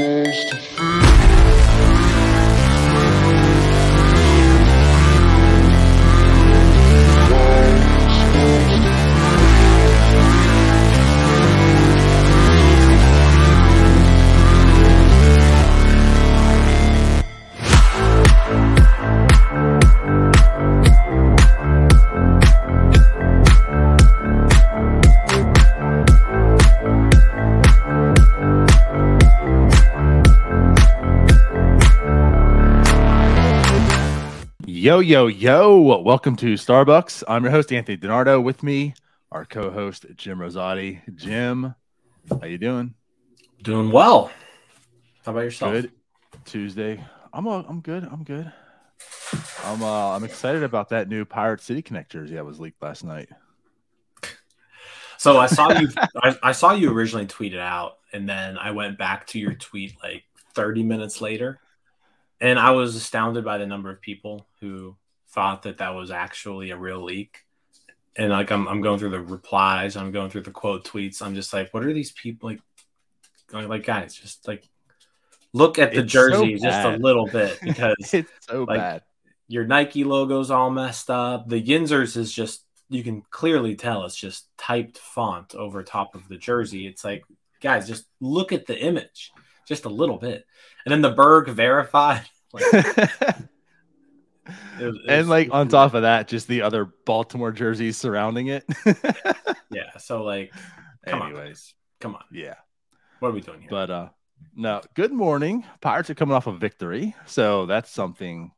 supposed to feel. Yo, yo, yo. Welcome to Starbucs. I'm your host, Anthony DiNardo. With me, our co-host, Jim Rosati. Jim, how you doing? Doing well. How about yourself? Good. Tuesday. I'm I'm good. I'm good. I'm uh, I'm excited about that new Pirate City Connect jersey that was leaked last night. So I saw you. I, I saw you originally tweeted it out, and then I went back to your tweet like 30 minutes later, and I was astounded by the number of people who thought that that was actually a real leak. And like I'm, I'm going through the replies, I'm going through the quote tweets. I'm just like, what are these people like? Going like, guys, just like look at the It's so jersey just a little bit because it's so like, bad. your Nike logo's all messed up. The Yinzers is just you can clearly tell it's just typed font over top of the jersey. It's like, guys, just look at the image just a little bit. And then the Berg verified. Like, it was- it and like on top of that, just the other Baltimore jerseys surrounding it. yeah. So like, come Anyways, guys. come on. yeah. What are we doing here? But uh no, good morning. Pirates are coming off a victory. So that's something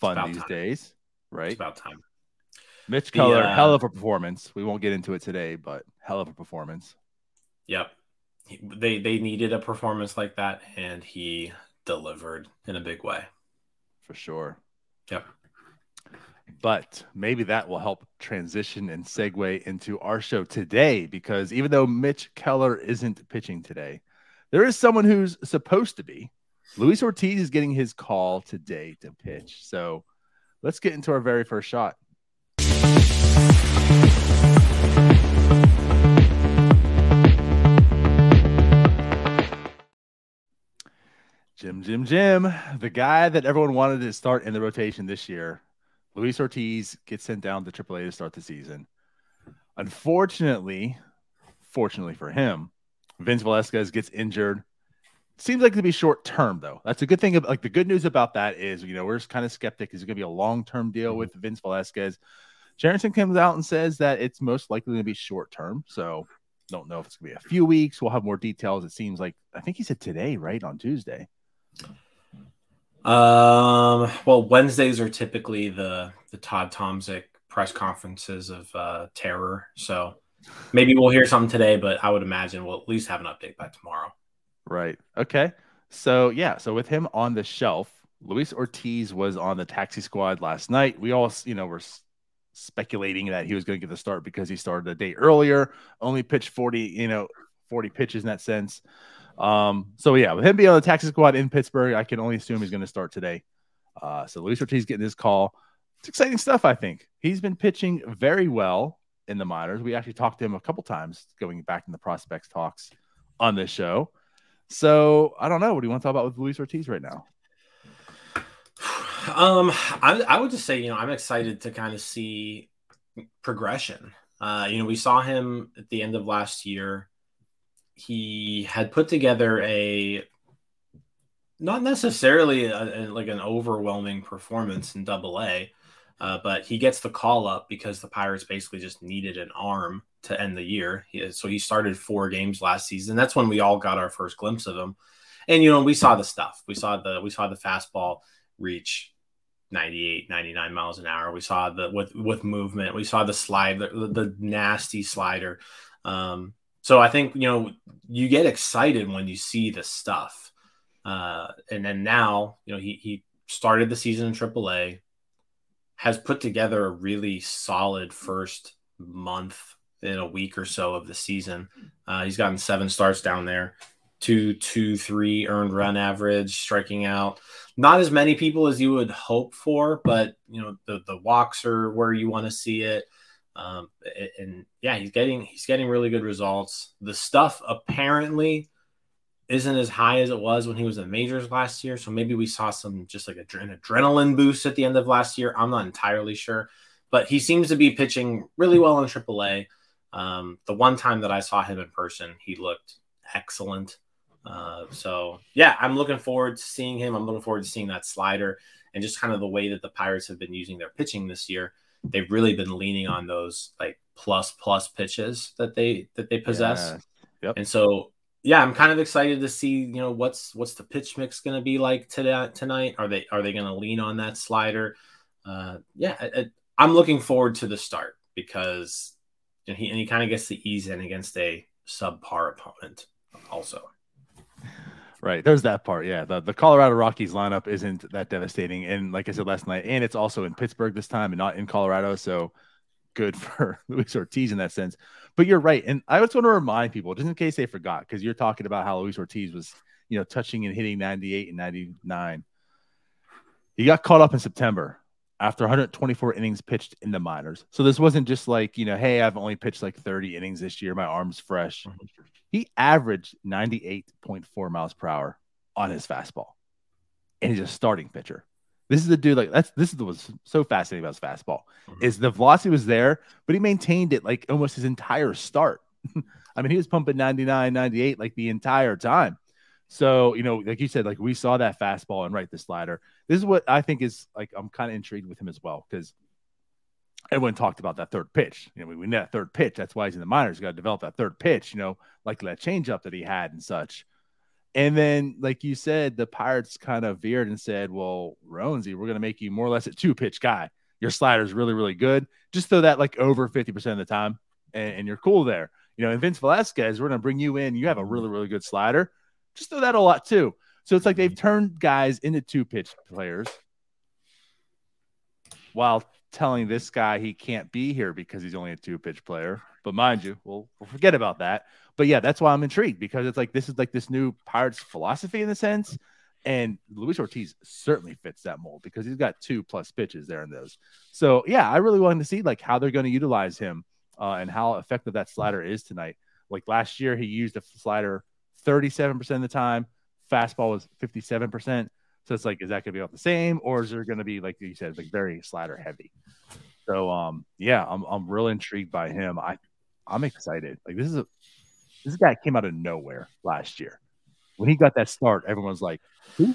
fun these time. days, it's right? about time. Mitch the, Keller, uh, hell of a performance. We won't get into it today, but hell of a performance. Yep. He- They they needed a performance like that, and he delivered in a big way. for sure. Yep. But maybe that will help transition and segue into our show today because even though Mitch Keller isn't pitching today, there is someone who's supposed to be. Luis Ortiz is getting his call today to pitch. So let's get into our very first shot. Jim, Jim, Jim, the guy that everyone wanted to start in the rotation this year, Luis Ortiz gets sent down to AAA to start the season. Unfortunately, fortunately for him, Vince Velasquez gets injured. Seems like to be short term though. That's a good thing. Like the good news about that is, you know, we're just kind of skeptic. Is it going to be a long term deal mm-hmm. with Vince Velasquez? Cherington comes out and says that it's most likely going to be short term. So don't know if it's going to be a few weeks. We'll have more details. It seems like I think he said today, right on Tuesday. Um. Well, Wednesdays are typically the the Todd Tomczyk press conferences of uh, terror. So maybe we'll hear something today, but I would imagine we'll at least have an update by tomorrow. Right. Okay. So yeah. So with him on the shelf, Luis Ortiz was on the taxi squad last night. We all, you know, were speculating that he was going to get the start because he started a day earlier, only pitched 40, you know, 40 pitches in that sense. Um, so yeah, with him being on the taxi squad in Pittsburgh, I can only assume he's going to start today. Uh, so Luis Ortiz getting his call. It's exciting stuff, I think. He's been pitching very well in the minors. We actually talked to him a couple times going back in the prospects talks on this show. So I don't know. What do you want to talk about with Luis Ortiz right now? Um, I, I would just say, you know, I'm excited to kind of see progression. Uh, you know, we saw him at the end of last year. He had put together a not necessarily a, a- like an overwhelming performance in Double A, uh, but he gets the call up because the Pirates basically just needed an arm to end the year. He, so he started four games last season. That's when we all got our first glimpse of him, and you know, we saw the stuff. We saw the we saw the fastball reach 98 99 miles an hour we saw the with with movement we saw the slide the, the nasty slider um so i think you know you get excited when you see the stuff. Uh and then now you know he he started the season in AAA has put together a really solid first month in a week or so of the season. Uh, he's gotten seven starts down there two two three earned run average striking out. Not as many people as you would hope for, but you know the the walks are where you want to see it. Um, and, yeah, he's getting he's getting really good results. The stuff apparently isn't as high as it was when he was in majors last year. So maybe we saw some just like an adrenaline boost at the end of last year. I'm not entirely sure, but he seems to be pitching really well in AAA. Um, the one time that I saw him in person, he looked excellent. Uh, so yeah, I'm looking forward to seeing him. I'm looking forward to seeing that slider and just kind of the way that the Pirates have been using their pitching this year. They've really been leaning on those like plus plus pitches that they that they possess. Yeah. Yep. And so yeah, I'm kind of excited to see, you know, what's what's the pitch mix going to be like today tonight? Are they are they going to lean on that slider? Uh, yeah, I, am looking forward to the start because you know, he and he kind of gets the ease in against a subpar opponent also. Right. There's that part. Yeah. The, the Colorado Rockies lineup isn't that devastating. And like I said last night, and it's also in Pittsburgh this time and not in Colorado. So good for Luis Ortiz in that sense. But you're right. And I just want to remind people, just in case they forgot, because you're talking about how Luis Ortiz was, you know, touching and hitting 98 and 99. He got caught up in September after 124 innings pitched in the minors. So this wasn't just like, you know, hey, I've only pitched like 30 innings this year. My arm's fresh. He averaged 98.4 miles per hour on his fastball. And he's a starting pitcher. This is the dude like that's this is what's so fascinating about his fastball mm-hmm. is the velocity was there, but he maintained it like almost his entire start. I mean, he was pumping 99, 98 like the entire time. So, you know, like you said, like we saw that fastball and right the slider. This is what I think is like I'm kind of intrigued with him as well because everyone talked about that third pitch. You know, we, we that third pitch. That's why he's in the minors. He's Got to develop that third pitch, you know, like that changeup that he had and such. And then, like you said, the Pirates kind of veered and said, Well, Roansy, we're going to make you more or less a two pitch guy. Your slider is really, really good. Just throw that like over 50% of the time, and, and you're cool there. You know, and Vince Velasquez, we're going to bring you in. You have a really, really good slider. Just throw that a lot too. So it's like they've mm-hmm. turned guys into two pitch players while telling this guy he can't be here because he's only a two pitch player. But mind you, we'll, we'll forget about that. But yeah, that's why I'm intrigued because it's like this is like this new Pirates philosophy in the sense. And Luis Ortiz certainly fits that mold because he's got two plus pitches there in those. So yeah, I really wanted to see like how they're going to utilize him uh, and how effective that slider is tonight. Like last year, he used a slider 37% of the time. Fastball was 57%. So it's like, is that going to be about the same, or is there going to be like you said, like very slider heavy? So um, yeah, I'm I'm real intrigued by him. I I'm excited. Like this is a this guy came out of nowhere last year. When he got that start, everyone's like, who?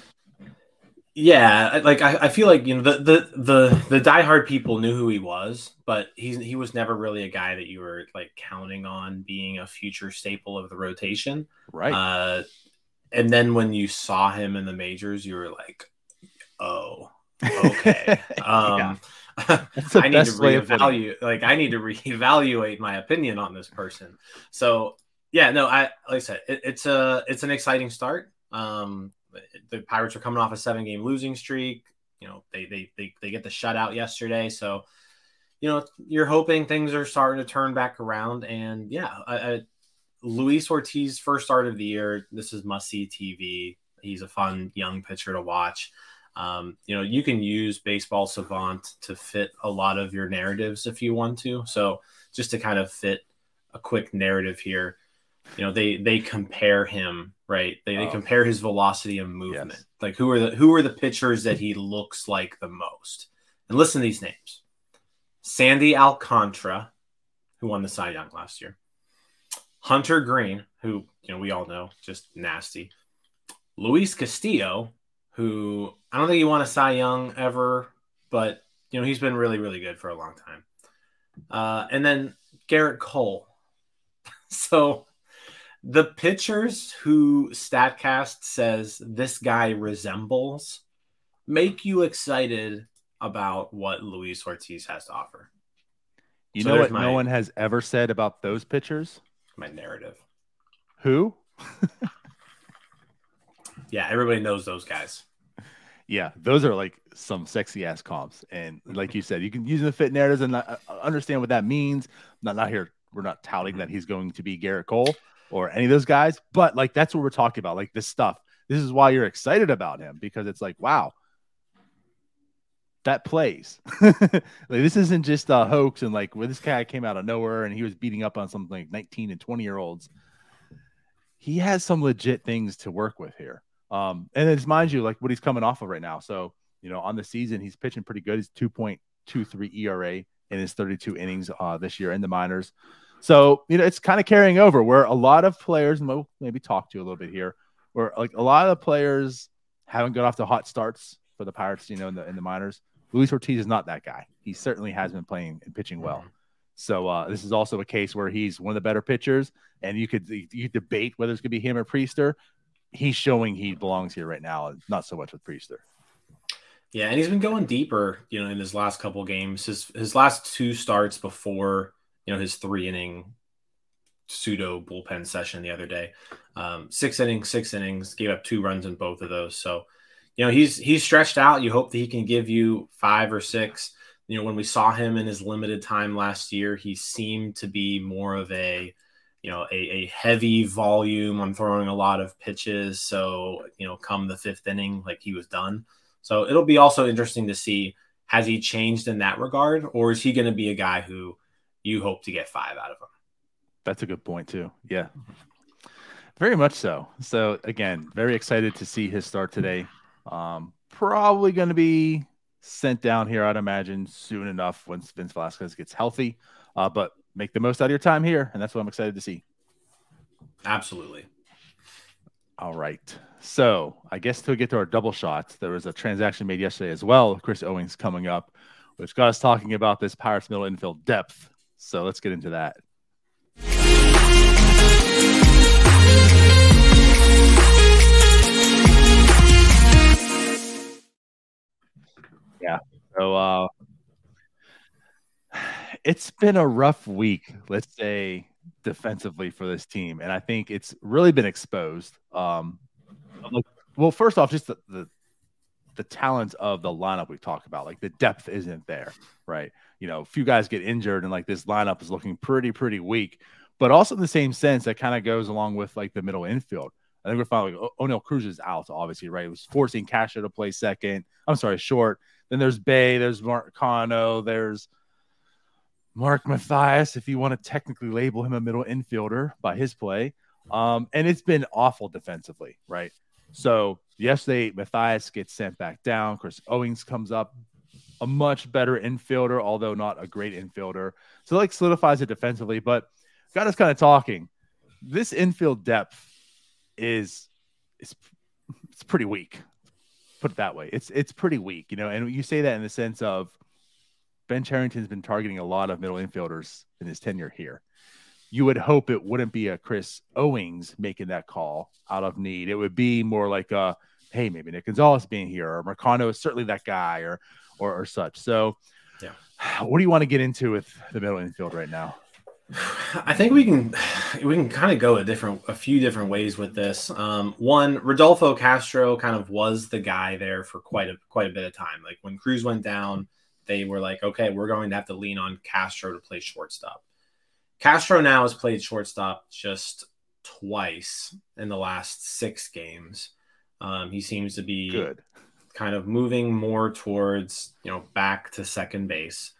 Yeah, like I, I feel like you know the the the the diehard people knew who he was, but he's he was never really a guy that you were like counting on being a future staple of the rotation. Right. Uh, and then when you saw him in the majors, you were like, oh, okay. Um, I need to reevaluate. Like I need to reevaluate my opinion on this person. So yeah, no, I like I said, it, it's a it's an exciting start. Um, the Pirates are coming off a seven game losing streak. You know, they they they they get the shutout yesterday, so you know you're hoping things are starting to turn back around. And yeah, I, I, Luis Ortiz first start of the year. This is must see TV. He's a fun young pitcher to watch. Um, you know, you can use Baseball Savant to fit a lot of your narratives if you want to. So just to kind of fit a quick narrative here, you know, they they compare him right. They, they oh. compare his velocity and movement. Yes. Like who are the who are the pitchers that he looks like the most? And listen to these names: Sandy Alcantara, who won the Cy Young last year. Hunter Greene, who you know we all know, just nasty. Luis Castillo, who I don't think he won a Cy Young ever, but you know he's been really, really good for a long time. Uh, and then Gerrit Cole. so the pitchers who Statcast says this guy resembles make you excited about what Luis Ortiz has to offer. You so know what my, no one has ever said about those pitchers? My narrative. Who? yeah, everybody knows those guys. Yeah, those are like some sexy ass comps, and like you said, you can use the fit narratives and uh, understand what that means. Not not here. We're not touting that he's going to be Gerrit Cole or any of those guys, but like that's what we're talking about. Like this stuff. This is why you're excited about him because it's like, wow, that plays. like this isn't just a hoax and like where this guy came out of nowhere and he was beating up on something like 19 and 20 year olds he has some legit things to work with here. Um, and it's mind you, like what he's coming off of right now. So, you know, on the season, he's pitching pretty good. He's 2.23 ERA in his 32 innings uh, this year in the minors. So, you know, it's kind of carrying over where a lot of players, and we'll maybe talk to you a little bit here, where like a lot of the players haven't got off to hot starts for the Pirates, you know, in the, in the minors. Luis Ortiz is not that guy. He certainly has been playing and pitching well. So uh, this is also a case where he's one of the better pitchers, and you could you debate whether it's going to be him or Priester. He's showing he belongs here right now, not so much with Priester. Yeah, and he's been going deeper, you know, in his last couple games. His his last two starts before, you know, his three inning pseudo bullpen session the other day. Um, six innings, six innings, gave up two runs in both of those. So, you know, he's he's stretched out. You hope that he can give you five or six you know, when we saw him in his limited time last year, he seemed to be more of a, you know, a, a heavy volume. I'm throwing a lot of pitches. So, you know, come the fifth inning, like he was done. So it'll be also interesting to see has he changed in that regard, or is he going to be a guy who you hope to get five out of him? That's a good point, too. Yeah. Very much so. So, again, very excited to see his start today. Um, probably going to be sent down here, I'd imagine, soon enough once Vince Velasquez gets healthy. Uh, but make the most out of your time here, and that's what I'm excited to see. Absolutely. All right. So I guess to get to our double shots, there was a transaction made yesterday as well. Chris Owings coming up, which got us talking about this Pirates middle infield depth. So let's get into that. So uh it's been a rough week, let's say defensively for this team. And I think it's really been exposed. Um well, first off, just the, the the talent of the lineup we talked about. Like the depth isn't there, right? You know, a few guys get injured and like this lineup is looking pretty, pretty weak. But also in the same sense, that kind of goes along with like the middle infield. I think we're finally like, Oneil Cruz is out, obviously, right? It was forcing Castro to play second. I'm sorry, short. Then there's Bae, there's Marcano, there's Mark Mathias, if you want to technically label him a middle infielder by his play. Um, and it's been awful defensively, right? So yesterday, Mathias gets sent back down. Chris Owings comes up, a much better infielder, although not a great infielder. So like solidifies it defensively, but got us kind of talking. This infield depth is is it's pretty weak put it that way. It's it's pretty weak, you know. And you say that in the sense of Ben Cherington's been targeting a lot of middle infielders in his tenure here. You would hope it wouldn't be a Chris Owings making that call out of need. It would be more like a hey, maybe Nick Gonzalez being here, or Marcano is certainly that guy, or or, or such. So, yeah, what do you want to get into with the middle infield right now? I think we can we can kind of go a different a few different ways with this. Um, one, Rodolfo Castro kind of was the guy there for quite a quite a bit of time. Like when Cruz went down, they were like, okay, we're going to have to lean on Castro to play shortstop. Castro now has played shortstop just twice in the last six games. Um, he seems to be good, kind of moving more towards you know back to second base.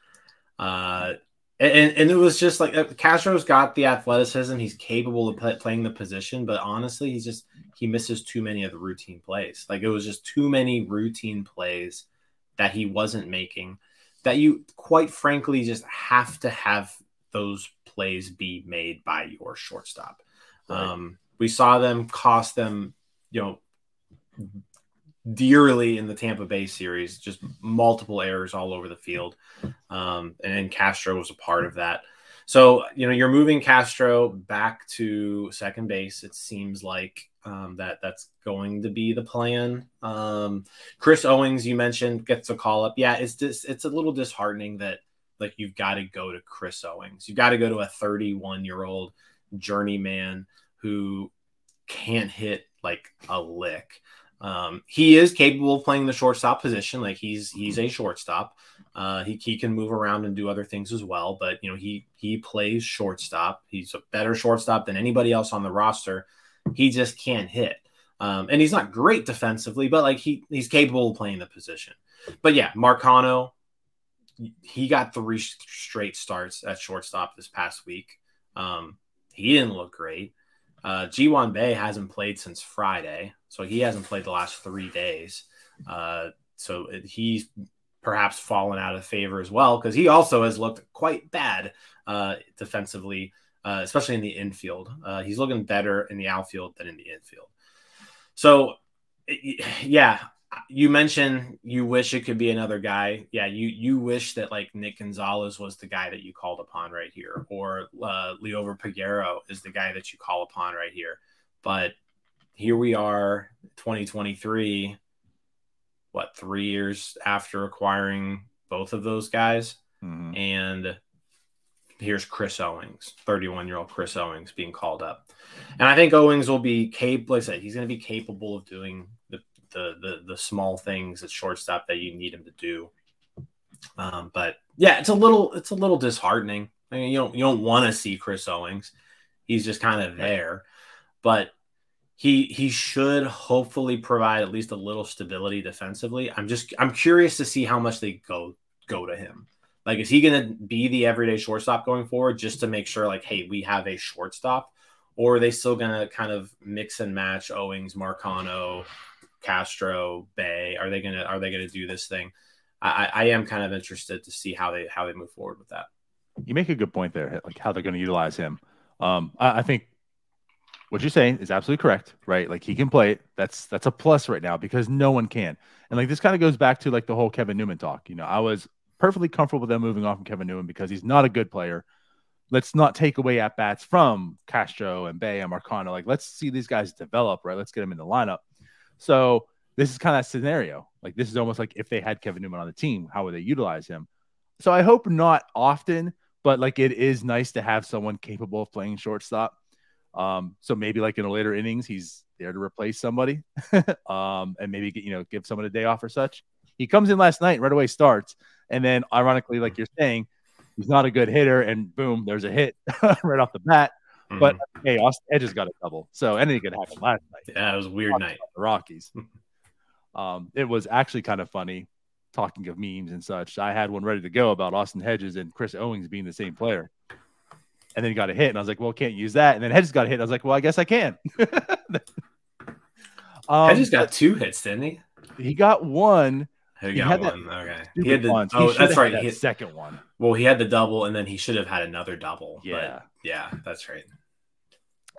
Uh, and, and it was just like uh, Castro's got the athleticism. He's capable of play, playing the position, but honestly, he's just he misses too many of the routine plays. Like it was just too many routine plays that he wasn't making. That you quite frankly just have to have those plays be made by your shortstop. Right. Um, we saw them cost them, you know, dearly in the Tampa Bay series, just multiple errors all over the field. Um, and Castro was a part of that. So, you know, you're moving Castro back to second base. It seems like um, that that's going to be the plan. Um, Chris Owings, you mentioned, gets a call up. Yeah, it's just it's a little disheartening that like you've got to go to Chris Owings. You've got to go to a 31 year old journeyman who can't hit like a lick. Um, he is capable of playing the shortstop position. Like he's he's a shortstop. Uh, he he can move around and do other things as well. But you know he he plays shortstop. He's a better shortstop than anybody else on the roster. He just can't hit. Um, and he's not great defensively, but like he he's capable of playing the position. But yeah, Marcano, he got three straight starts at shortstop this past week. Um, he didn't look great. Uh, Ji-hwan Bae hasn't played since Friday, so he hasn't played the last three days. Uh, so he's perhaps fallen out of favor as well because he also has looked quite bad uh, defensively, uh, especially in the infield. Uh, he's looking better in the outfield than in the infield. So, yeah, you mentioned you wish it could be another guy. Yeah, you you wish that like Nick Gonzalez was the guy that you called upon right here, or uh, Liover Peguero is the guy that you call upon right here. But here we are, 2023 what three years after acquiring both of those guys, mm-hmm. and here's Chris Owings, 31 year old Chris Owings being called up, and I think Owings will be capable. Like I said, he's going to be capable of doing the, the the the small things at shortstop that you need him to do. Um, but yeah, it's a little it's a little disheartening. I mean, you don't you don't want to see Chris Owings. He's just kind of there, but he he should hopefully provide at least a little stability defensively. I'm just I'm curious to see how much they go go to him. Like, is he going to be the everyday shortstop going forward just to make sure, like, hey, we have a shortstop, or are they still going to kind of mix and match Owings, Marcano, Castro, Bae? Are they gonna are they gonna do this thing? I, I am kind of interested to see how they how they move forward with that. You make a good point there, like how they're going to utilize him. Um, I, I think what you're saying is absolutely correct, right? Like he can play it. That's that's a plus right now because no one can. And like this kind of goes back to like the whole Kevin Newman talk. You know, I was perfectly comfortable with them moving on from Kevin Newman because he's not a good player. Let's not take away at bats from Castro and Bae and Marcano. Like let's see these guys develop, right? Let's get them in the lineup. So this is kind of that scenario. Like this is almost like if they had Kevin Newman on the team, how would they utilize him? So I hope not often, but like it is nice to have someone capable of playing shortstop um, so maybe like in a later innings, he's there to replace somebody, um, and maybe get, you know give someone a day off or such. He comes in last night right away starts, and then ironically, like you're saying, he's not a good hitter, and boom, there's a hit right off the bat. Mm-hmm. But hey, Austin Hedges got a double, so anything could happen last night. Yeah, it was a weird night. The Rockies. um, it was actually kind of funny. Talking of memes and such, I had one ready to go about Austin Hedges and Chris Owings being the same player and then he got a hit, and I was like, "Well, can't use that." And then Hedges got a hit. I was like, "Well, I guess I can." um, Hedges got two hits, didn't he? He got one. He, he got one. okay. He had the one. oh, that's right. That he had, second one. Well, he had the double, and then he should have had another double. Yeah, yeah, that's right.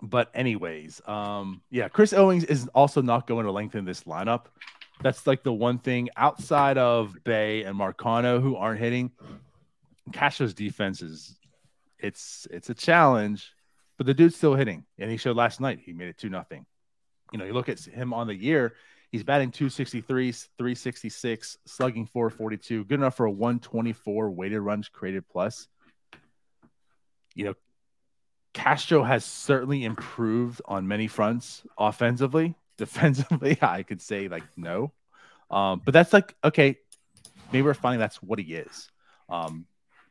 But anyways, um, yeah, Chris Owings is also not going to lengthen this lineup. That's like the one thing outside of Bae and Marcano who aren't hitting. Castro's defense is it's it's a challenge, but the dude's still hitting, and he showed last night. He made it two nothing. You know, you look at him on the year. He's batting 263, 366, slugging 442, good enough for a 124 weighted runs created plus. You know, Castro has certainly improved on many fronts offensively. Defensively, I could say like no. Um, but that's like okay, maybe we're finding that's what he is. Um,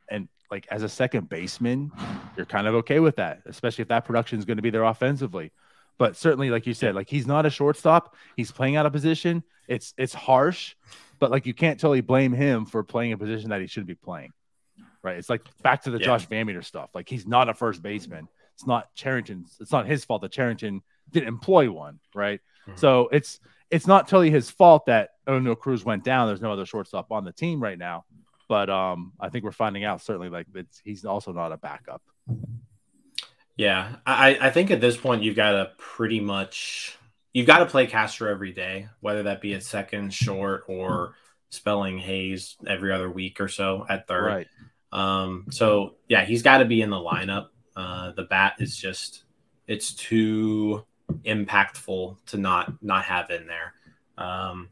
and like as a second baseman, you're kind of okay with that, especially if that production is going to be there offensively. But certainly, like you said, like he's not a shortstop. He's playing out of position. It's it's harsh, but like you can't totally blame him for playing a position that he shouldn't be playing. Right? It's like back to the yeah. Josh VanMeter stuff. Like he's not a first baseman. It's not Cherington's. It's not his fault that Cherington didn't employ one. Right? Mm-hmm. So it's it's not totally his fault that Oneil Cruz went down. There's no other shortstop on the team right now. But um, I think we're finding out certainly like that he's also not a backup. Yeah, I, I think at this point you've got to pretty much you've got to play Castro every day, whether that be at second, short, or spelling Hayes every other week or so at third. Right. Um, so yeah, he's got to be in the lineup. Uh, the bat is just it's too impactful to not not have in there. Um,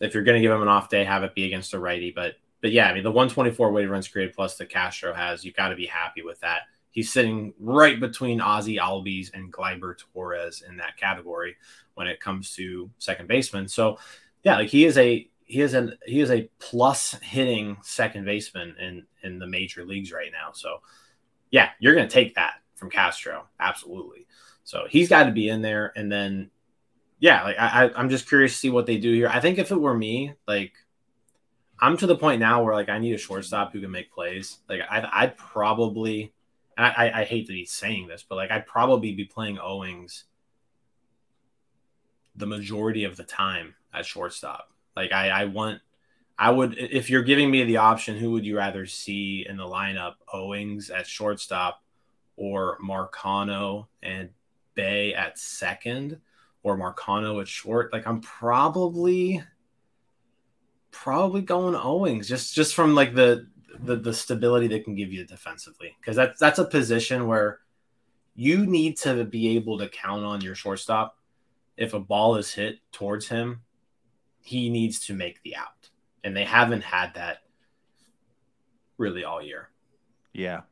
if you're going to give him an off day, have it be against a righty. But but yeah, I mean, the 124 weighted runs created plus the Castro has, you've got to be happy with that. He's sitting right between Ozzy Albies and Gleyber Torres in that category when it comes to second baseman. So yeah, like he is a he is an he is a plus hitting second baseman in in the major leagues right now. So yeah, you're gonna take that from Castro, absolutely. So he's got to be in there, and then yeah, like I, I'm just curious to see what they do here. I think if it were me, like I'm to the point now where like I need a shortstop who can make plays. Like I, I'd probably and I, I hate to be saying this, but like I'd probably be playing Owings the majority of the time at shortstop. Like I, I want, I would, if you're giving me the option, who would you rather see in the lineup? Owings at shortstop or Marcano and Bae at second or Marcano at short? Like I'm probably, probably going Owings just, just from like the, the, the stability they can give you defensively. Cause that's, that's a position where you need to be able to count on your shortstop if a ball is hit towards him, he needs to make the out. And they haven't had that really all year. Yeah.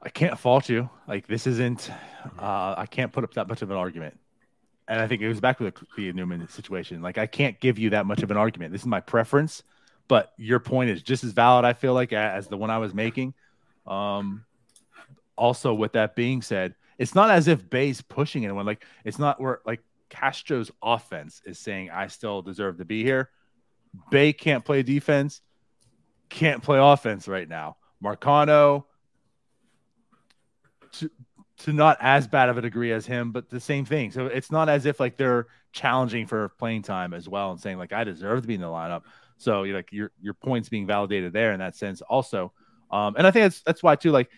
I can't fault you. Like this isn't uh I can't put up that much of an argument. And I think it was back with the Newman situation. Like I can't give you that much of an argument. This is my preference, but your point is just as valid, I feel like, as the one I was making. Um also with that being said, it's not as if Bae's pushing anyone. Like it's not where like Castro's offense is saying I still deserve to be here. Bae can't play defense, can't play offense right now. Marcano to, to not as bad of a degree as him, but the same thing. So it's not as if like they're challenging for playing time as well and saying like I deserve to be in the lineup. So you're like your your points being validated there in that sense also. Um, and I think that's that's why too like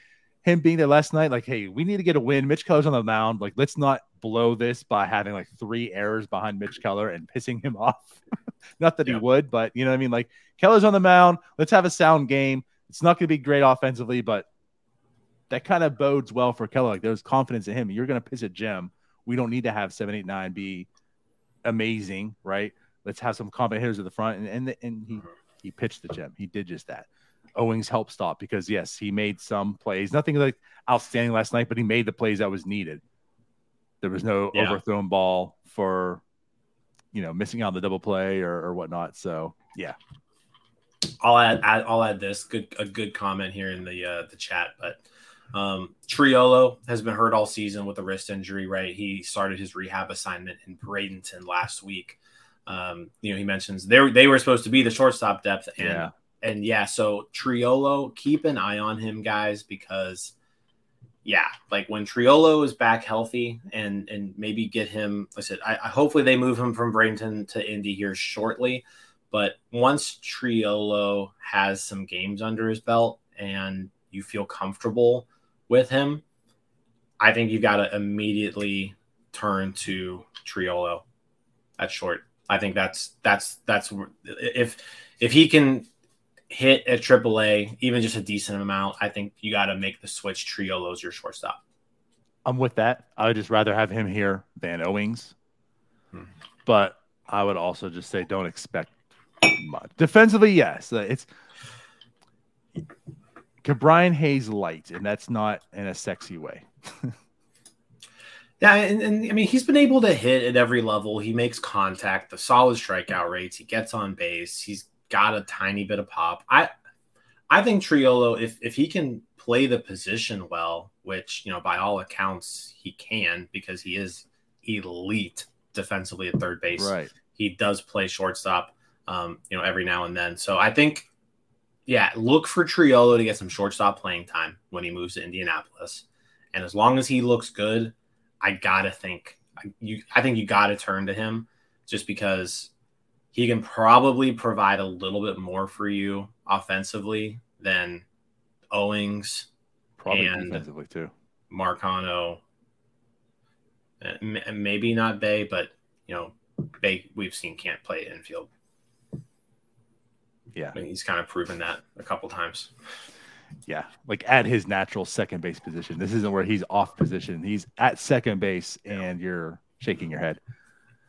him being there last night, like, hey, we need to get a win. Mitch Keller's on the mound. Like, let's not blow this by having like three errors behind Mitch Keller and pissing him off. not that yeah. he would, but you know what I mean? Like, Keller's on the mound. Let's have a sound game. It's not going to be great offensively, but that kind of bodes well for Keller. Like, there's confidence in him. You're going to piss at Jim. We don't need to have seven, eight, nine be amazing, right? Let's have some competent hitters at the front. And and, and he he pitched the gem. He did just that. Owings help stop because yes, he made some plays. Nothing like outstanding last night, but he made the plays that was needed. There was no yeah. overthrown ball for you know missing out on the double play or, or whatnot. So yeah. I'll add, add, I'll add this good a good comment here in the uh, the chat, but um, Triolo has been hurt all season with a wrist injury. Right, he started his rehab assignment in Bradenton last week. Um, you know, he mentions they they were supposed to be the shortstop depth, and yeah and yeah, so Triolo, keep an eye on him, guys, because yeah, like when Triolo is back healthy and and maybe get him. I said, I, I hopefully they move him from Bradenton to Indy here shortly. But once Triolo has some games under his belt and you feel comfortable with him, I think you got to immediately turn to Triolo at short. I think that's that's that's if if he can hit at AAA, even just a decent amount, I think you got to make the switch. Triolo's your shortstop. I'm with that. I would just rather have him here than Owings. Hmm. But I would also just say don't expect much. Defensively, yes. Uh, it's Brian Hayes light, and that's not in a sexy way. yeah, and, and, I mean he's been able to hit at every level. He makes contact, the solid strikeout rates, he gets on base, he's got a tiny bit of pop. I I think Triolo, if if he can play the position well, which you know by all accounts he can, because he is elite defensively at third base. Right. He does play shortstop, um, you know, every now and then. So I think, yeah, look for Triolo to get some shortstop playing time when he moves to Indianapolis, and as long as he looks good, I gotta think you. I think you gotta turn to him, just because he can probably provide a little bit more for you offensively than Owings probably and defensively too. Marcano, maybe not Bae, but you know, Bae we've seen can't play infield. Yeah, I mean, he's kind of proven that a couple times. Yeah, like at his natural second base position. This isn't where he's off position. He's at second base, and you're shaking your head.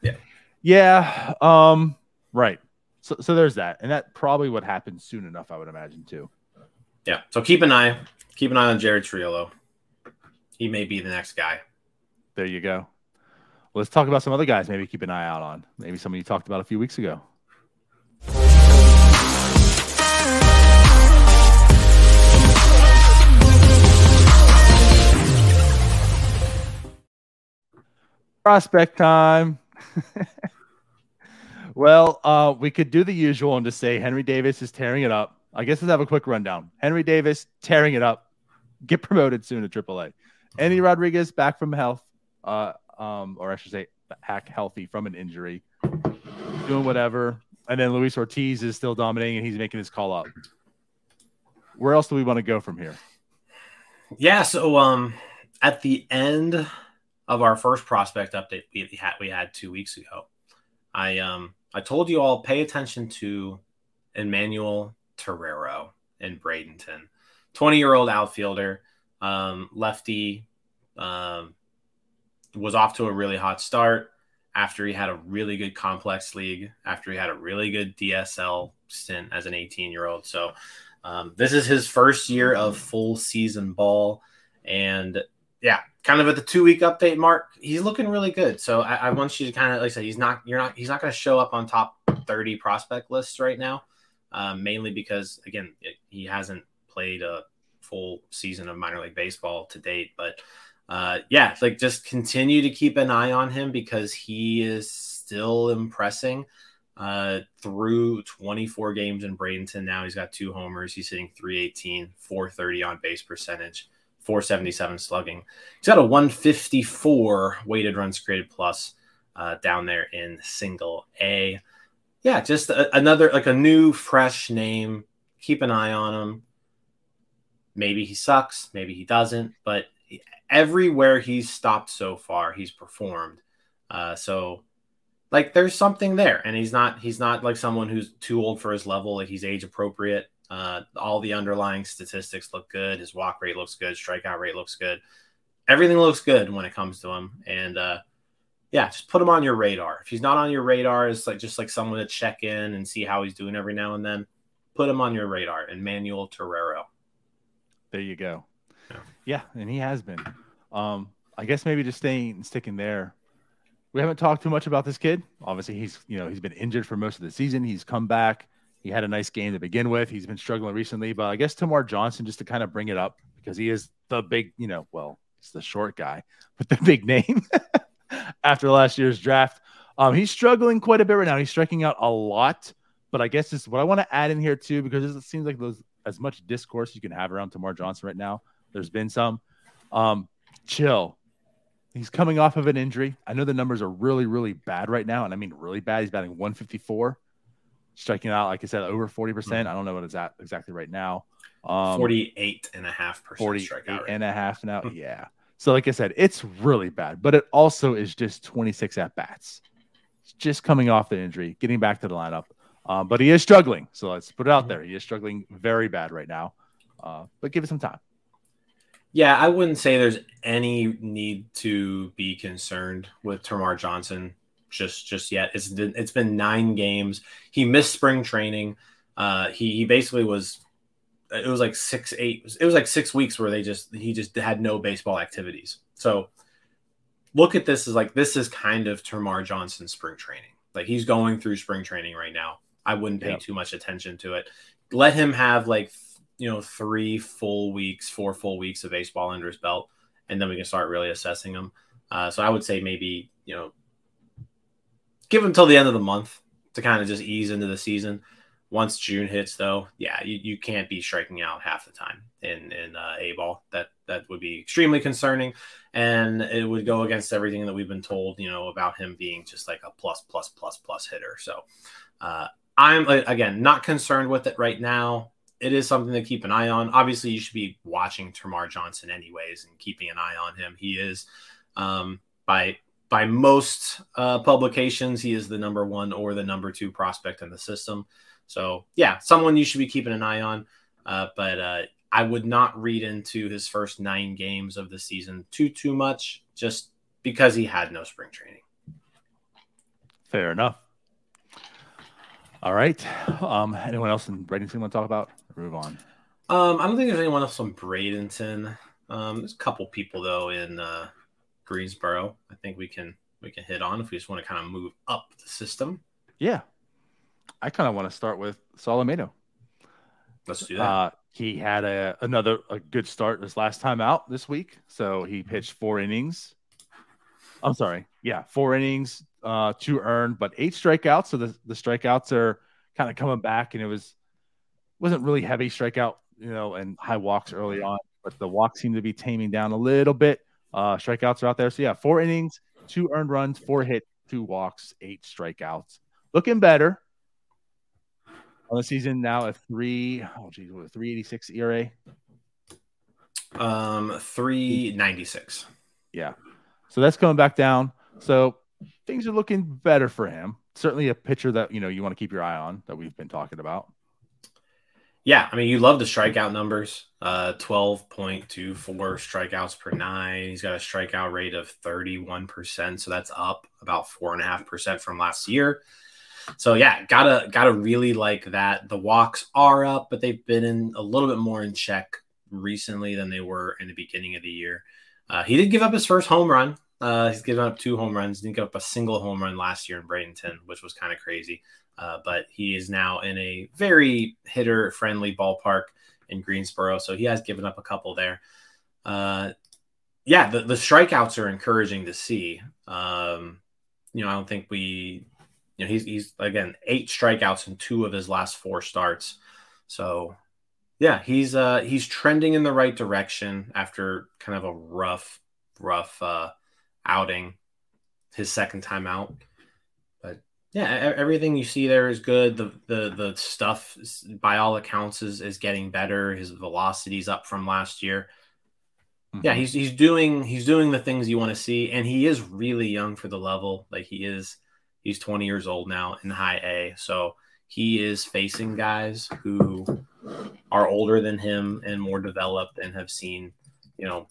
Yeah, yeah. Um, Right. So, so there's that, and that probably would happen soon enough, I would imagine too. Yeah. So keep an eye, keep an eye on Jared Triolo. He may be the next guy. There you go. let's talk about some other guys. Maybe keep an eye out on. Maybe someone you talked about a few weeks ago. Prospect time. Well, uh, we could do the usual and just say Henry Davis is tearing it up. I guess let's have a quick rundown. Henry Davis tearing it up. get promoted soon to AAA. Endy Rodriguez back from health, uh, um, or I should say, back healthy from an injury, doing whatever. And then Luis Ortiz is still dominating, and he's making his call up. Where else do we want to go from here? Yeah, so um, at the end of our first prospect update we had we had two weeks ago, I um I told you all pay attention to Emmanuel Terrero in Bradenton, twenty year old outfielder, um, lefty, um, was off to a really hot start after he had a really good complex league, after he had a really good DSL stint as an 18 year old. So um, this is his first year of full season ball. And yeah, kind of at the two week update mark, he's looking really good. So I, I want you to kind of like I said, he's not you're not he's not going to show up on top 30 prospect lists right now, um, mainly because again it, he hasn't played a full season of minor league baseball to date. But uh, yeah, like just continue to keep an eye on him because he is still impressing. Uh, through 24 games in Bradenton now, he's got two homers. He's hitting 318, 430 on base percentage. 477 slugging. He's got a 154 weighted runs created plus uh, down there in single A. Yeah, just a, another like a new fresh name. Keep an eye on him. Maybe he sucks, maybe he doesn't, but everywhere he's stopped so far, he's performed. Uh, so like there's something there and he's not he's not like someone who's too old for his level like he's age appropriate uh, all the underlying statistics look good. His walk rate looks good. Strikeout rate looks good. Everything looks good when it comes to him. And uh, yeah, just put him on your radar. If he's not on your radar, it's like just like someone to check in and see how he's doing every now and then. Put him on your radar. Emmanuel Terrero. There you go. Yeah, yeah and he has been. Um, I guess maybe just staying and sticking there. We haven't talked too much about this kid. Obviously, he's you know he's been injured for most of the season. He's come back he had a nice game to begin with. He's been struggling recently, but I guess Termarr Johnson, just to kind of bring it up, because he is the big, you know, well, he's the short guy, but the big name after last year's draft. Um, he's struggling quite a bit right now. He's striking out a lot, but I guess this what I want to add in here too, because it seems like there's as much discourse you can have around Termarr Johnson right now. There's been some. Um, chill. He's coming off of an injury. I know the numbers are really, really bad right now, and I mean really bad. He's batting 154 striking out, like I said, over 40%. percent mm hmm I don't know what it's at exactly right now. Um, 48 and a half percent strikeout and a half now. yeah. So, like I said, it's really bad, but it also is just 26 at bats. Just coming off the injury, getting back to the lineup. Um, but he is struggling. So let's put it out mm-hmm. there. He is struggling very bad right now. Uh, but give it some time. Yeah, I wouldn't say there's any need to be concerned with Termarr Johnson just just yet. It's it's been nine games. He missed spring training. Uh, he he basically was. It was like six eight. It was like six weeks where they just he just had no baseball activities. So look at this as like this is kind of Termarr Johnson's spring training. Like he's going through spring training right now. I wouldn't pay yep. too much attention to it. Let him have like you know three full weeks, four full weeks of baseball under his belt, and then we can start really assessing him. Uh, so I would say maybe you know give him till the end of the month to kind of just ease into the season. Once June hits, though, yeah, you, you can't be striking out half the time in in uh, A ball. That that would be extremely concerning, and it would go against everything that we've been told, you know, about him being just like a plus plus plus plus hitter. So, uh, I'm again not concerned with it right now. It is something to keep an eye on. Obviously, you should be watching Termarr Johnson anyways and keeping an eye on him. He is um, by by most uh, publications, he is the number one or the number two prospect in the system. So, yeah, someone you should be keeping an eye on. Uh, but uh, I would not read into his first nine games of the season too too much, just because he had no spring training. Fair enough. All right. Um, anyone else in Bradenton want to talk about? Move on. Um, I don't think there's anyone else from Bradenton. Um, there's a couple people though in uh, Greensboro. I think we can we can hit on if we just want to kind of move up the system. Yeah, I kind of want to start with Solometo. Let's do that. Uh, he had a another a good start this last time out this week. So he mm-hmm. pitched four innings. I'm sorry, yeah, four innings, uh, two earned, but eight strikeouts. So the the strikeouts are kind of coming back, and it was wasn't really heavy strikeout, you know, and high walks early on. but the walks seem to be taming down a little bit. Uh, strikeouts are out there. So yeah, four innings, two earned runs, four hits, two walks, eight strikeouts. Looking better on the season now A three, oh geez, what three eighty six ERA? Um, three ninety six. Yeah, so that's coming back down. So things are looking better for him. Certainly a pitcher that you know you want to keep your eye on that we've been talking about. Yeah, I mean, you love the strikeout numbers. Uh, twelve point two four strikeouts per nine. He's got a strikeout rate of thirty one percent, so that's up about four and a half percent from last year. So yeah, gotta gotta really like that. The walks are up, but they've been in a little bit more in check recently than they were in the beginning of the year. Uh, he did give up his first home run. Uh, he's given up two home runs. Didn't give up a single home run last year in Bradenton, which was kind of crazy. Uh, but he is now in a very hitter friendly ballpark in Greensboro. So he has given up a couple there. Uh, yeah, the, the strikeouts are encouraging to see. Um, you know, I don't think we you know, he's he's again eight strikeouts in two of his last four starts. So yeah, he's uh he's trending in the right direction after kind of a rough, rough uh outing, his second time out. Yeah, everything you see there is good. The the the stuff by all accounts is is getting better. His velocity's up from last year. Mm-hmm. Yeah, he's he's doing he's doing the things you want to see, and he is really young for the level. Like he is He's 20 years old now in high A. So he is facing guys who are older than him and more developed and have seen, you know,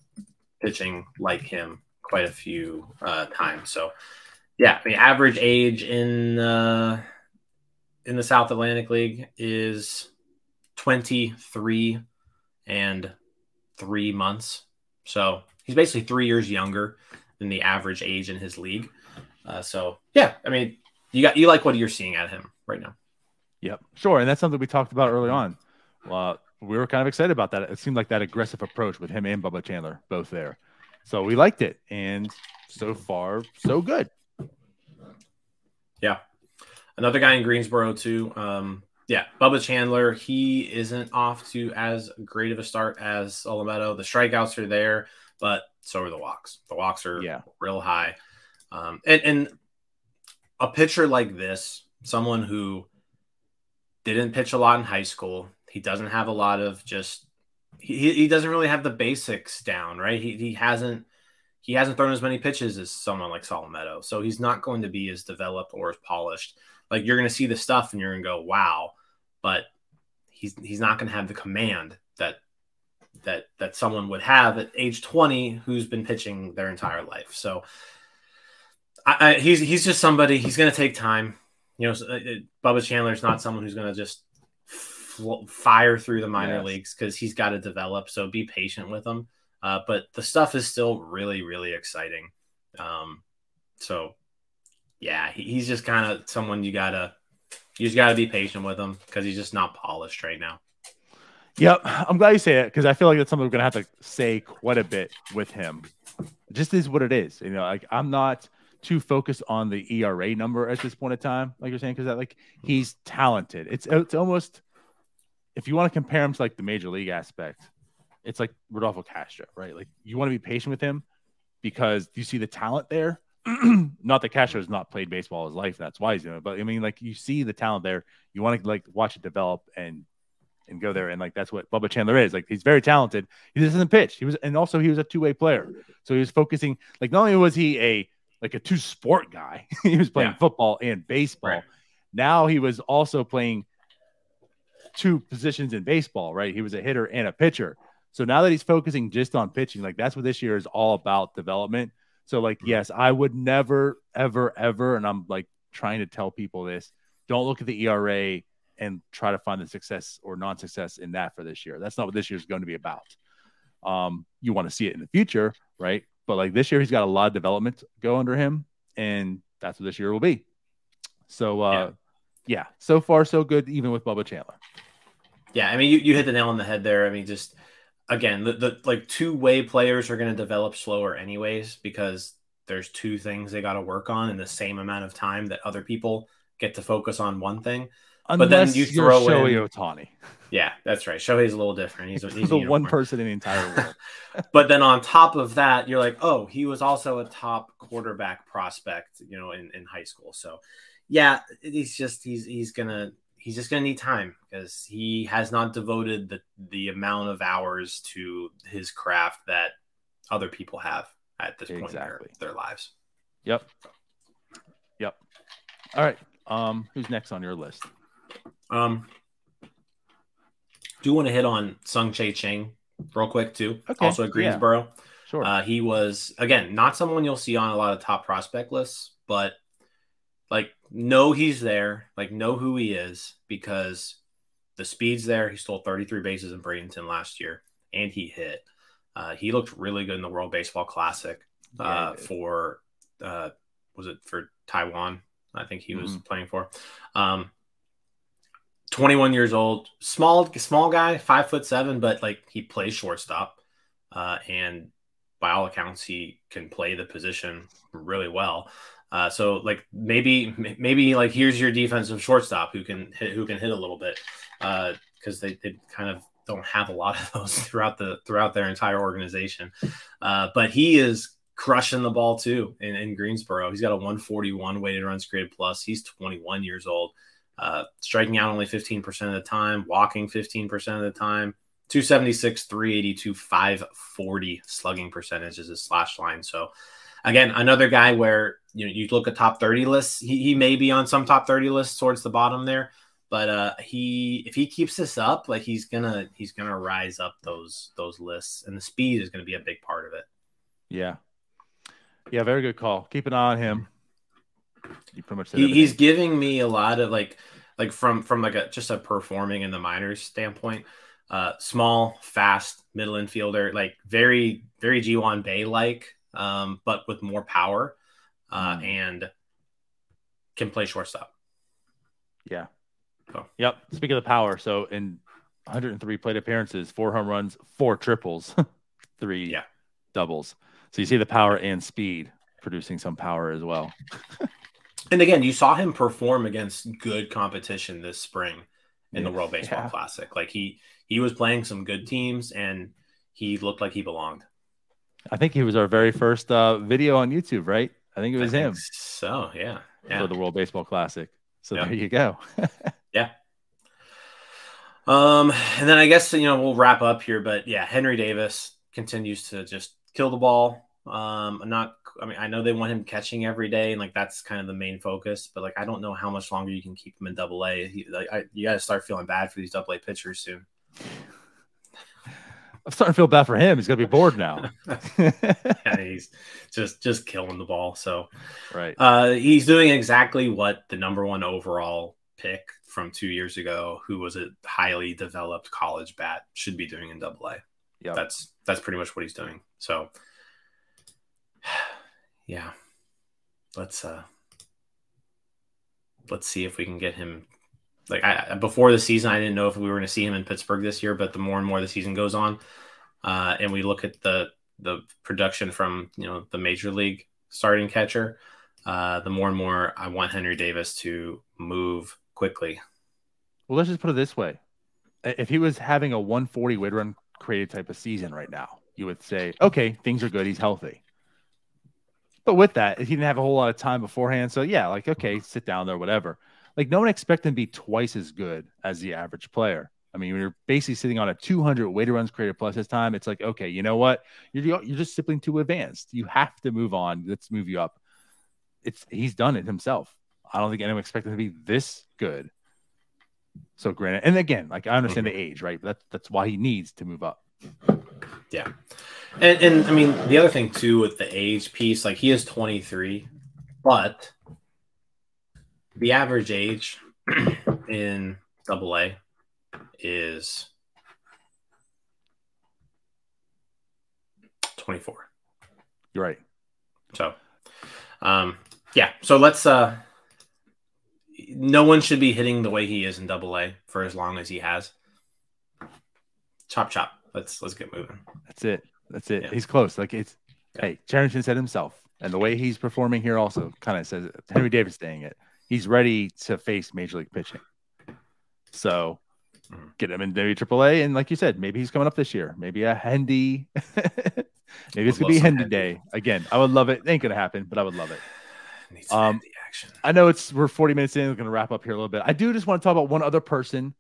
pitching like him quite a few uh, times. So, yeah, the average age in uh, in the South Atlantic League is 23 and three months. So he's basically three years younger than the average age in his league. Uh, so yeah, I mean, you got you like what you're seeing at him right now. Yep, sure, and that's something we talked about early on. We were kind of excited about that. It seemed like that aggressive approach with him and Bubba Chandler both there, so we liked it, and so far so good. Yeah, another guy in Greensboro too. Um, yeah, Bubba Chandler. He isn't off to as great of a start as Solometo. The strikeouts are there, but so are the walks. The walks are yeah. real high. Um, and, and a pitcher like this, someone who didn't pitch a lot in high school, he doesn't have a lot of just he, he doesn't really have the basics down, right? He, he hasn't he hasn't thrown as many pitches as someone like Solometo, so he's not going to be as developed or as polished. Like you're going to see the stuff and you're going to go, "Wow," but he's he's not going to have the command that that that someone would have at age 20 who's been pitching their entire life. So I, I, he's he's just somebody. He's going to take time. You know, uh, uh, Bubba Chandler is not someone who's going to just fl- fire through the minor yes. leagues because he's got to develop. So be patient with him. Uh, but the stuff is still really really exciting. Um, so yeah, he, he's just kind of someone you gotta you just gotta be patient with him because he's just not polished right now. Yep, I'm glad you say it because I feel like that's something we're gonna have to say quite a bit with him. It just is what it is, you know. Like I'm not too focused on the ERA number at this point in time, like you're saying, because that like he's talented. It's it's almost if you want to compare him to like the major league aspect, it's like Rodolfo Castro, right? Like you want to be patient with him because you see the talent there. not that Castro has not played baseball his life, that's why he's doing it. But I mean, like you see the talent there. You want to like watch it develop and and go there. And like that's what Bubba Chandler is. Like he's very talented. He just doesn't pitch. He was and also he was a two-way player. So he was focusing like not only was he a like a two sport guy. he was playing yeah. football and baseball. Right. Now he was also playing two positions in baseball, right? He was a hitter and a pitcher. So now that he's focusing just on pitching, like that's what this year is all about development. So, like, mm-hmm. yes, I would never, ever, ever, and I'm like trying to tell people this don't look at the ERA and try to find the success or non success in that for this year. That's not what this year is going to be about. Um, you want to see it in the future, right? But like this year, he's got a lot of development go under him, and that's what this year will be. So, uh, yeah. yeah, so far so good, even with Bubba Chandler. Yeah, I mean, you, you hit the nail on the head there. I mean, just again, the, the like two way players are going to develop slower, anyways, because there's two things they got to work on in the same amount of time that other people get to focus on one thing. But then Unless you you're throw Shohei in- Ohtani. Yeah, that's right. Shohei's a little different. He's, he's the one person in the entire world. But then on top of that, you're like, oh, he was also a top quarterback prospect, you know, in, in high school. So yeah, he's just he's he's gonna he's just gonna need time because he has not devoted the the amount of hours to his craft that other people have at this point in their, their lives. Yep. Yep. All right. Um, who's next on your list? Um, do want to hit on Tsung-Che Cheng real quick too. Okay, Also at yeah. Greensboro. Sure. Uh, he was again not someone you'll see on a lot of top prospect lists, but like know he's there, like know who he is because the speed's there. He stole 33 bases in Bradenton last year, and he hit. Uh, he looked really good in the World Baseball Classic uh, did. for uh, was it for Taiwan? I think he was Mhm. playing for. Um, 21 years old, small small guy, five foot seven, but like he plays shortstop, uh, and by all accounts, he can play the position really well. Uh, so like maybe maybe like here's your defensive shortstop who can hit who can hit a little bit because they, they kind of don't have a lot of those throughout the throughout their entire organization. Uh, but he is crushing the ball too in, in Greensboro. He's got a 141 weighted runs created plus. He's 21 years old, uh, striking out only 15% of the time, walking 15% of the time. 276, 382, 540 slugging percentage is his slash line. So, again, another guy where you know you look at top 30 lists, he, he may be on some top 30 lists towards the bottom there, but uh he if he keeps this up, like he's gonna he's gonna rise up those those lists, and the speed is gonna be a big part of it. yeah. Yeah, very good call. Keep an eye on him. You pretty much He, he's giving me a lot of like like from from like a just a performing in the minors standpoint. Uh, small, fast middle infielder, like very very Ji-hwan Bae like, um, but with more power, uh, Mm. and can play shortstop. Yeah. Oh. Yep. Speaking of the power, so in 103 plate appearances, four home runs, four triples, three Yeah. doubles. So you see the power and speed producing some power as well. And again, you saw him perform against good competition this spring in the World Baseball Yeah. Classic. Like he he was playing some good teams, and he looked like he belonged. I think he was our very first uh, video on YouTube, right? I think it was him So yeah, yeah. for the World Baseball Classic. So Yeah. there you go. Yeah. Um, and then I guess you know we'll wrap up here, but yeah, Henry Davis continues to just kill the ball. Um, I'm not. I mean, I know they want him catching every day, and like that's kind of the main focus. But like, I don't know how much longer you can keep him in Double A. Like, I, you got to start feeling bad for these Double A pitchers soon. I'm starting to feel bad for him. He's gonna be bored now. and he's just just killing the ball. So right. uh, he's doing exactly what the number one overall pick from two years ago, who was a highly developed college bat, should be doing in Double A. Yeah, That's that's pretty much what he's doing. So yeah, let's uh let's see if we can get him. Like I before the season, I didn't know if we were going to see him in Pittsburgh this year, but the more and more the season goes on, uh, and we look at the the production from you know the major league starting catcher, uh, the more and more I want Henry Davis to move quickly. Well, let's just put it this way: if he was having a 140 weight run created type of season right now, you would say, okay, things are good. He's healthy. But with that, he didn't have a whole lot of time beforehand. So yeah, like okay, sit down there, whatever. Like no one expected him to be twice as good as the average player. I mean, when you're basically sitting on a 200 weighted runs created plus this time, it's like okay, you know what? You're you're just simply too advanced. You have to move on. Let's move you up. It's he's done it himself. I don't think anyone expected him to be this good. So granted, and again, like I understand the age, right? But that's that's why he needs to move up. Yeah. And, and I mean, the other thing too with the age piece, like he is 23, but the average age in double A is 24. You're right. So, um, yeah. So let's, uh, no one should be hitting the way he is in double A for as long as he has. Chop, chop. Let's, let's get moving. That's it. That's it. Yeah. He's close. Like it's Yeah. hey, Cherington said himself, and the way he's performing here also kind of says it. Henry Davis saying it. He's ready to face major league pitching. So Mhm. get him in AAA, and like you said, maybe he's coming up this year. Maybe a Hendy. maybe it's gonna be Hendy Hendy. Day again. I would love it. it. Ain't gonna happen, but I would love it. Um, action. I know it's we're 40 minutes in. We're gonna wrap up here a little bit. I do just want to talk about one other person,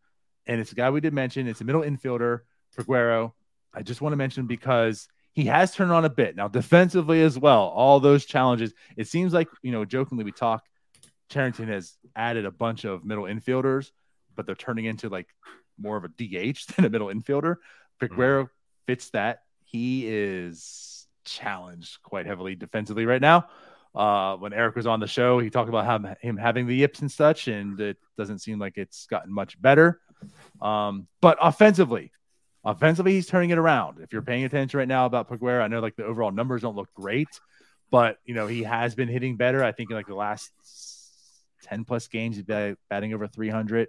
and it's a guy we did mention. It's a middle infielder, Peguero. I just want to mention because he has turned on a bit now defensively as well. All those challenges. It seems like you know, jokingly we talk. Cherington has added a bunch of middle infielders, but they're turning into like more of a DH than a middle infielder. Peguero fits that. He is challenged quite heavily defensively right now. Uh, when Eric was on the show, he talked about how, him having the yips and such, and it doesn't seem like it's gotten much better. Um, but offensively, offensively, he's turning it around. If you're paying attention right now about Peguero, I know like the overall numbers don't look great, but you know he has been hitting better. I think in like the last ten plus games, he's bat- batting over 300.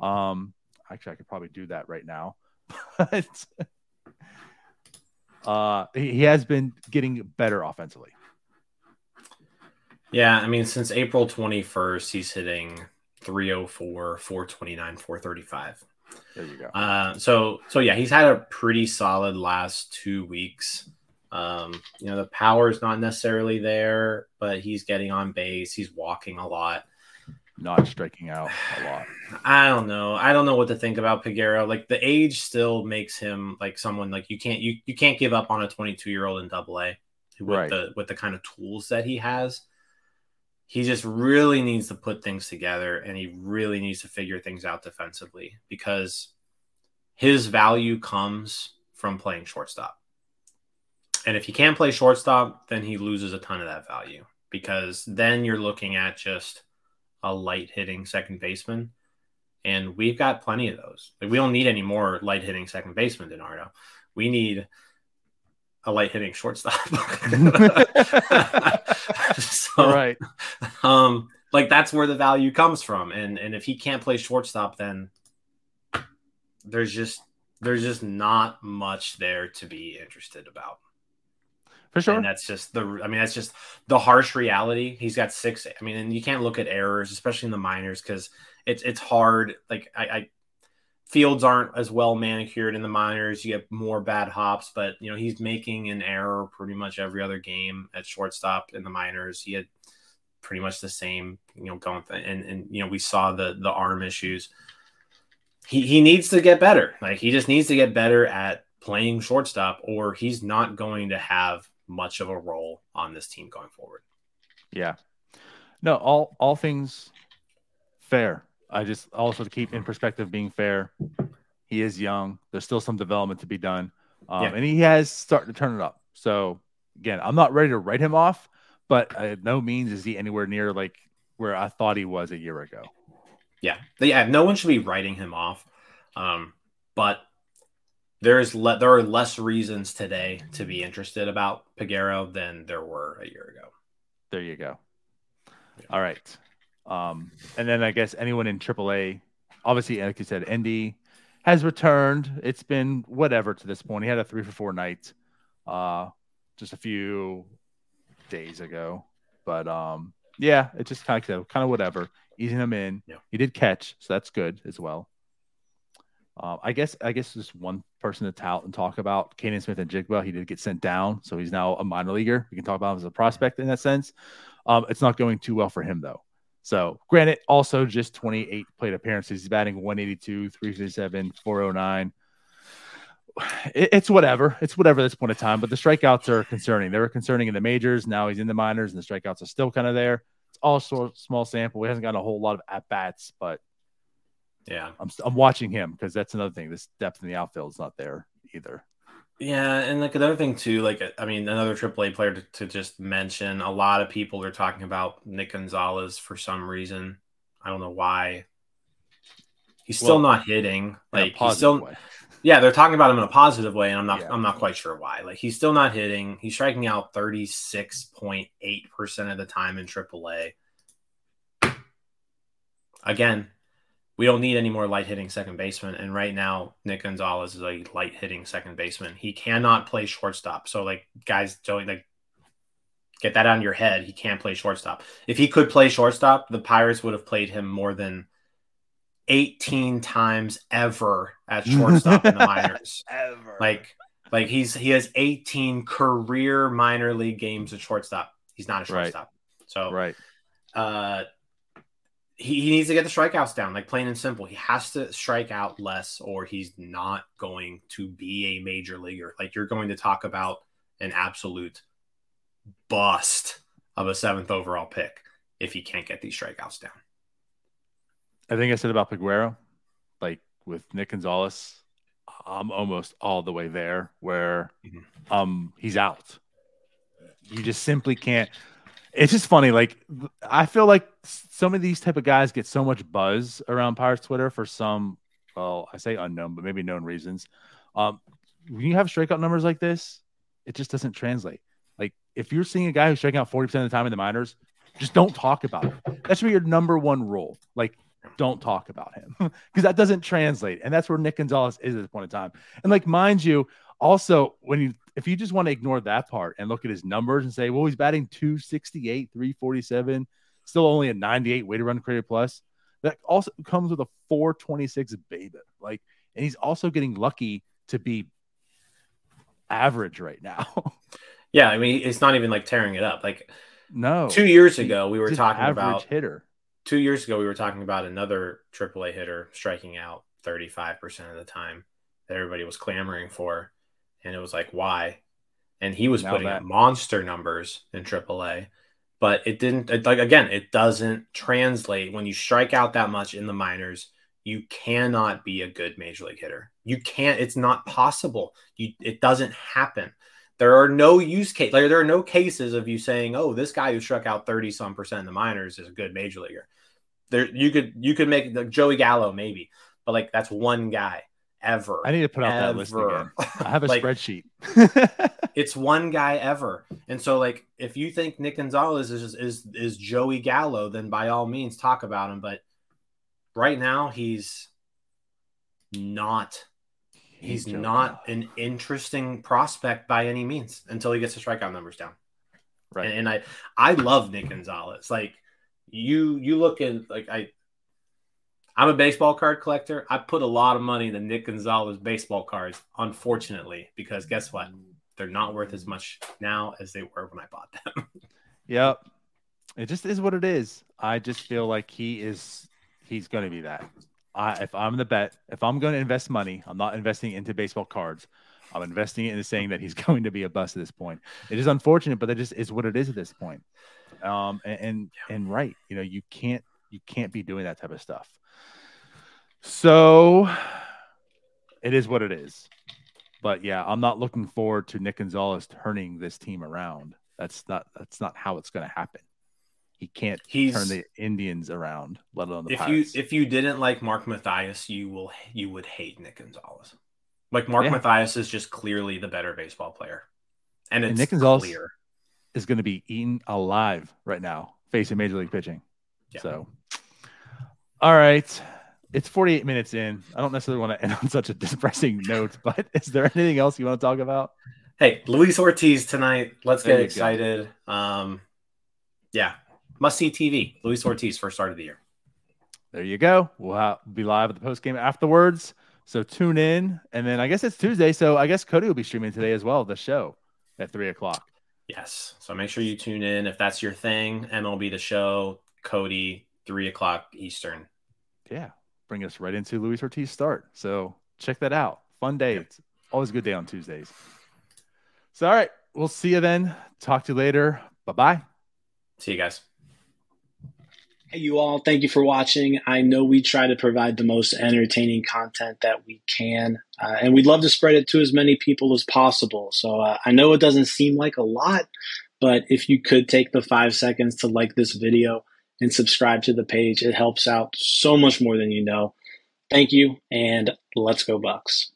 Um, actually, I could probably do that right now, but uh, he, he has been getting better offensively. Yeah, I mean, since April 21st, he's hitting 304, 429, 435. There you go. Uh, so, so yeah, he's had a pretty solid last two weeks. Um, you know, the power is not necessarily there, but he's getting on base. He's walking a lot. Not striking out a lot. I don't know. I don't know what to think about Peguero. Like the age still makes him like someone like you can't you you can't give up on a 22 year old in Double A with Right. the with the kind of tools that he has. He just really needs to put things together, and he really needs to figure things out defensively because his value comes from playing shortstop. And if he can't play shortstop, then he loses a ton of that value because then you're looking at just a light hitting second baseman. And we've got plenty of those. Like, we don't need any more light hitting second baseman, Donardo. We need a light hitting shortstop. so, All right. um, like that's where the value comes from. And and if he can't play shortstop, then there's just there's just not much there to be interested about. For sure. And that's just the I mean, that's just the harsh reality. He's got six. I mean, and you can't look at errors, especially in the minors, because it's it's hard. Like I, I fields aren't as well manicured in the minors. You get more bad hops, but you know, he's making an error pretty much every other game at shortstop in the minors. He had pretty much the same, you know, going th- and and you know, we saw the the arm issues. He he needs to get better. Like he just needs to get better at playing shortstop, or he's not going to have much of a role on this team going forward. Yeah. No, all all things fair. I just also to keep in perspective being fair. He is young. There's still some development to be done. Um, Yeah. and he has started to turn it up. So again, I'm not ready to write him off, but uh, no means is he anywhere near like where I thought he was a year ago. Yeah, yeah. No one should be writing him off, um, but there's le- there are less reasons today to be interested about Peguero than there were a year ago. There you go. Yeah. All right. Um, and then I guess anyone in AAA, obviously, like you said, Endy has returned. It's been whatever to this point. He had a three for four night, uh, just a few days ago. But um, yeah, it just kind of kind of whatever, easing him in. Yeah. He did catch, so that's good as well. Uh, I guess I guess just one person to tout and talk about Canaan Smith-Njigba. He did get sent down, so he's now a minor leaguer. We can talk about him as a prospect in that sense. Um, it's not going too well for him though. So, granted, also just 28 plate appearances. He's batting 182, 357, 409. It, it's whatever. It's whatever at this point in time. But the strikeouts are concerning. They were concerning in the majors. Now he's in the minors, and the strikeouts are still kind of there. It's also a small sample. He hasn't gotten a whole lot of at bats, but Yeah, I'm I'm watching him because that's another thing. This depth in the outfield is not there either. yeah, and like another thing too, like uh, I mean, another AAA player to, to just mention. A lot of people are talking about Nick Gonzalez for some reason. I don't know why. He's still Well, not hitting. Like he's still way. Yeah, they're talking about him in a positive way, and I'm not Yeah. I'm not quite sure why. Like he's still not hitting. He's striking out 36.8% of the time in AAA. Again, we don't need any more light hitting second baseman. And right now, Nick Gonzalez is a light hitting second baseman. He cannot play shortstop. So like guys don't like get that out of your head. He can't play shortstop. If he could play shortstop, the Pirates would have played him more than 18 times ever at shortstop in the minors. Ever. Like, like he's he has 18 career minor league games at shortstop. He's not a Right. shortstop. So right. uh he, he needs to get the strikeouts down, like plain and simple. He has to strike out less, or he's not going to be a major leaguer. Like you're going to talk about an absolute bust of a seventh overall pick if he can't get these strikeouts down. I think I said about Peguero, like with Nick Gonzalez, I'm almost all the way there where Mhm. um he's out. You just simply can't. It's just funny. Like I feel like some of these type of guys get so much buzz around Pirates Twitter for some, well, I say unknown, but maybe known reasons. Um, when you have strikeout numbers like this, it just doesn't translate. Like if you're seeing a guy who's striking out 40% of the time in the minors, just don't talk about it. That should be your number one rule. Like don't talk about him because that doesn't translate. And that's where Nick Gonzalez is at this point in time. And like, mind you, also when you if you just want to ignore that part and look at his numbers and say, well, he's batting 268, 347, still only a 98 weighted run created plus. That also comes with a 426 BABIP. Like, and he's also getting lucky to be average right now. Yeah, I mean it's not even like tearing it up. Like no, two years ago, we were talking average about hitter. two years ago we were talking about another AAA hitter striking out 35% of the time that everybody was clamoring for and it was like why? And he was Now putting that- up monster numbers in AAA but it didn't it, like again it doesn't translate. When you strike out that much in the minors you cannot be a good major league hitter. You can't it's not possible. You it doesn't happen. There are no use case like there are no cases of you saying oh this guy who struck out 30 some percent in the minors is a good major leaguer. There you could you could make the Joey Gallo maybe, but like that's one guy ever. I need to put out that list again. I have a Like, spreadsheet. It's one guy ever, and so like if you think Nick Gonzalez is is is Joey Gallo, then by all means talk about him. But right now he's not. He's not an interesting prospect by any means until he gets his strikeout numbers down. right. And, and I I love Nick Gonzalez. Like you you look at like I I'm a baseball card collector. I put a lot of money in the Nick Gonzalez baseball cards, unfortunately, because guess what? They're not worth as much now as they were when I bought them. Yep. It just is what it is. I just feel like he is he's going to be that. I if I'm the bet, if I'm going to invest money, I'm not investing into baseball cards. I'm investing it into saying that he's going to be a bust at this point. It is unfortunate, but that just is what it is at this point. Um and and, and right, you know, you can't you can't be doing that type of stuff. So it is what it is. But yeah, I'm not looking forward to Nick Gonzalez turning this team around. That's not that's not how it's going to happen. He can't He's turn the Indians around, let alone the if you if you didn't like Mark Mathias, you will you would hate Nick Gonzalez. Like Mark Yeah. Mathias is just clearly the better baseball player, and it's Nick Gonzalez- clear. is going to be eaten alive right now, facing Major League pitching. Yeah. So, all right, it's 48 minutes in. I don't necessarily want to end on such a depressing note, but is there anything else you want to talk about? Hey, Luis Ortiz tonight. Let's There get you go. excited. Um, yeah, must see TV. Luis Ortiz first start of the year. There you go. We'll be live at the post game afterwards. So tune in, and then I guess it's Tuesday. So I guess Cody will be streaming today as well. The show at three o'clock. Yes. So make sure you tune in if that's your thing. MLB the show, Cody, three o'clock Eastern. Yeah, bring us right into Luis Ortiz start. So check that out. Fun day. It's always a good day on Tuesdays. So all right, we'll see you then. Talk to you later. Bye bye. See you guys. Hey, you all, thank you for watching. I know we try to provide the most entertaining content that we can, uh, and we'd love to spread it to as many people as possible. So uh, I know it doesn't seem like a lot, but if you could take the five seconds to like this video and subscribe to the page, it helps out so much more than you know. Thank you, and let's go, Bucks.